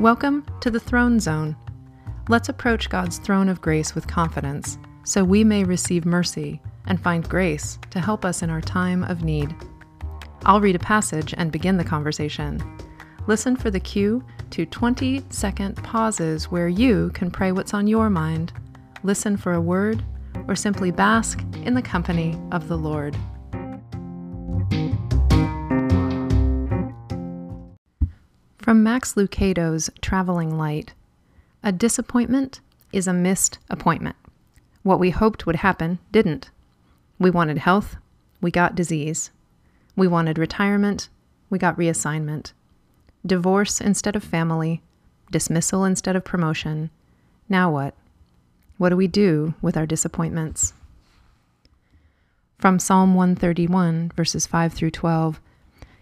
Welcome to the Throne Zone. Let's approach God's throne of grace with confidence so we may receive mercy and find grace to help us in our time of need. I'll read a passage and begin the conversation. Listen for the cue to 20 second pauses where you can pray what's on your mind, listen for a word, or simply bask in the company of the Lord. From Max Lucado's Traveling Light A disappointment is a missed appointment. What we hoped would happen didn't. We wanted health, we got disease. We wanted retirement, we got reassignment. Divorce instead of family, dismissal instead of promotion. Now what? What do we do with our disappointments? From Psalm 131, verses 5 through 12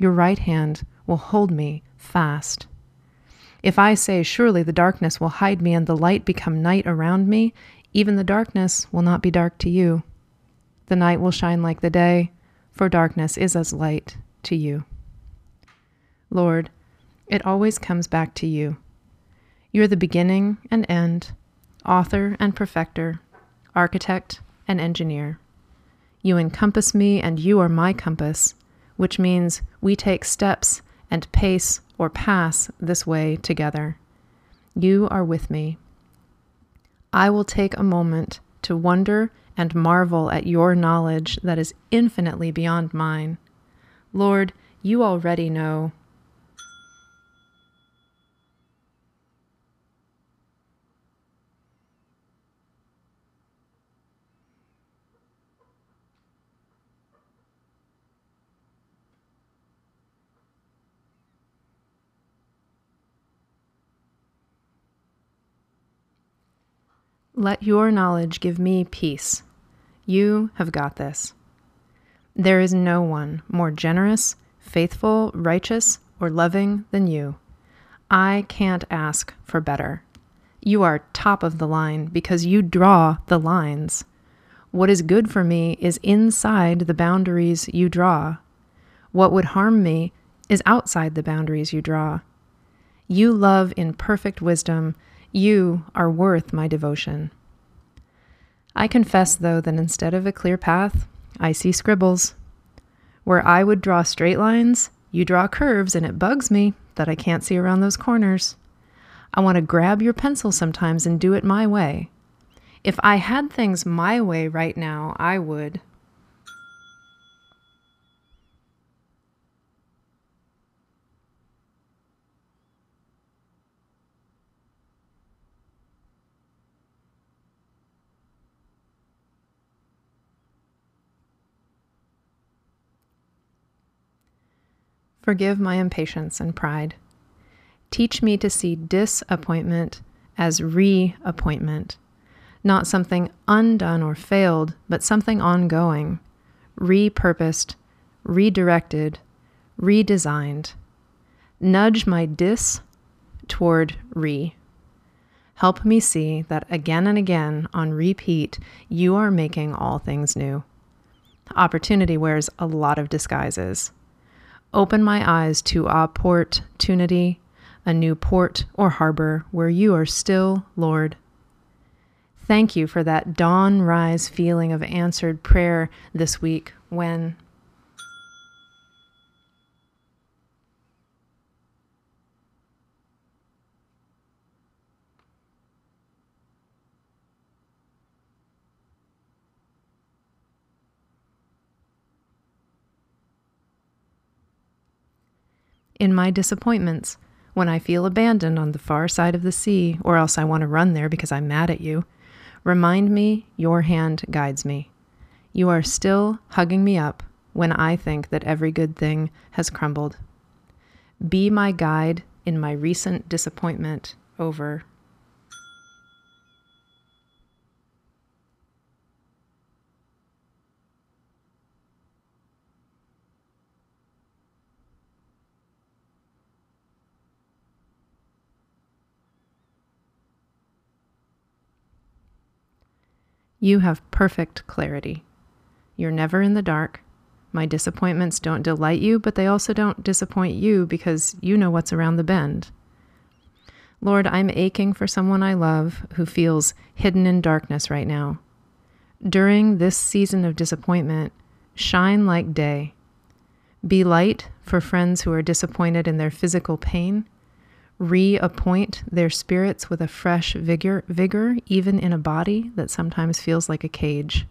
Your right hand will hold me fast. If I say, Surely the darkness will hide me and the light become night around me, even the darkness will not be dark to you. The night will shine like the day, for darkness is as light to you. Lord, it always comes back to you. You're the beginning and end, author and perfecter, architect and engineer. You encompass me, and you are my compass which means we take steps and pace or pass this way together. You are with me. I will take a moment to wonder and marvel at your knowledge that is infinitely beyond mine. Lord, you already know Let your knowledge give me peace. You have got this. There is no one more generous, faithful, righteous, or loving than you. I can't ask for better. You are top of the line because you draw the lines. What is good for me is inside the boundaries you draw. What would harm me is outside the boundaries you draw. You love in perfect wisdom you are worth my devotion. I confess, though, that instead of a clear path, I see scribbles. Where I would draw straight lines, you draw curves, and it bugs me that I can't see around those corners. I want to grab your pencil sometimes and do it my way. If I had things my way right now, I would. Forgive my impatience and pride. Teach me to see disappointment as reappointment, not something undone or failed, but something ongoing, repurposed, redirected, redesigned. Nudge my dis toward re. Help me see that again and again on repeat, you are making all things new. Opportunity wears a lot of disguises. Open my eyes to a opportunity, a new port or harbor where you are still Lord. Thank you for that dawn rise feeling of answered prayer this week when in my disappointments, when I feel abandoned on the far side of the sea, or else I want to run there because I'm mad at you, remind me your hand guides me. You are still hugging me up when I think that every good thing has crumbled. Be my guide in my recent disappointment, over. You have perfect clarity. You're never in the dark. My disappointments don't delight you, but they also don't disappoint you because you know what's around the bend. Lord, I'm aching for someone I love who feels hidden in darkness right now. During this season of disappointment, shine like day. Be light for friends who are disappointed in their physical pain reappoint their spirits with a fresh vigor, vigor, even in a body that sometimes feels like a cage.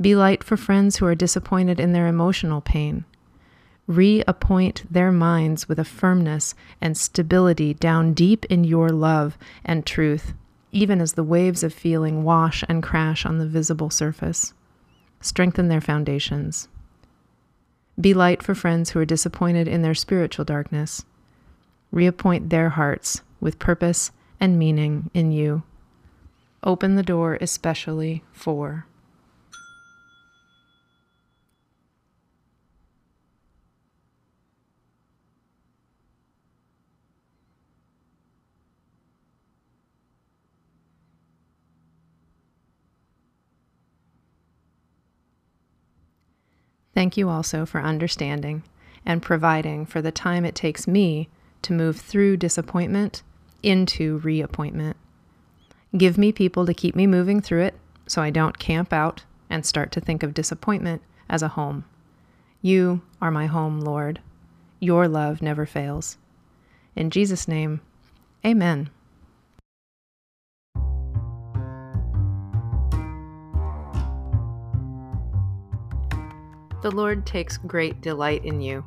Be light for friends who are disappointed in their emotional pain. Reappoint their minds with a firmness and stability down deep in your love and truth, even as the waves of feeling wash and crash on the visible surface. Strengthen their foundations. Be light for friends who are disappointed in their spiritual darkness reappoint their hearts with purpose and meaning in you. Open the door especially for. Thank you also for understanding and providing for the time it takes me to move through disappointment into reappointment. Give me people to keep me moving through it so I don't camp out and start to think of disappointment as a home. You are my home, Lord. Your love never fails. In Jesus' name, amen. The Lord takes great delight in you.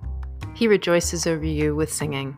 He rejoices over you with singing.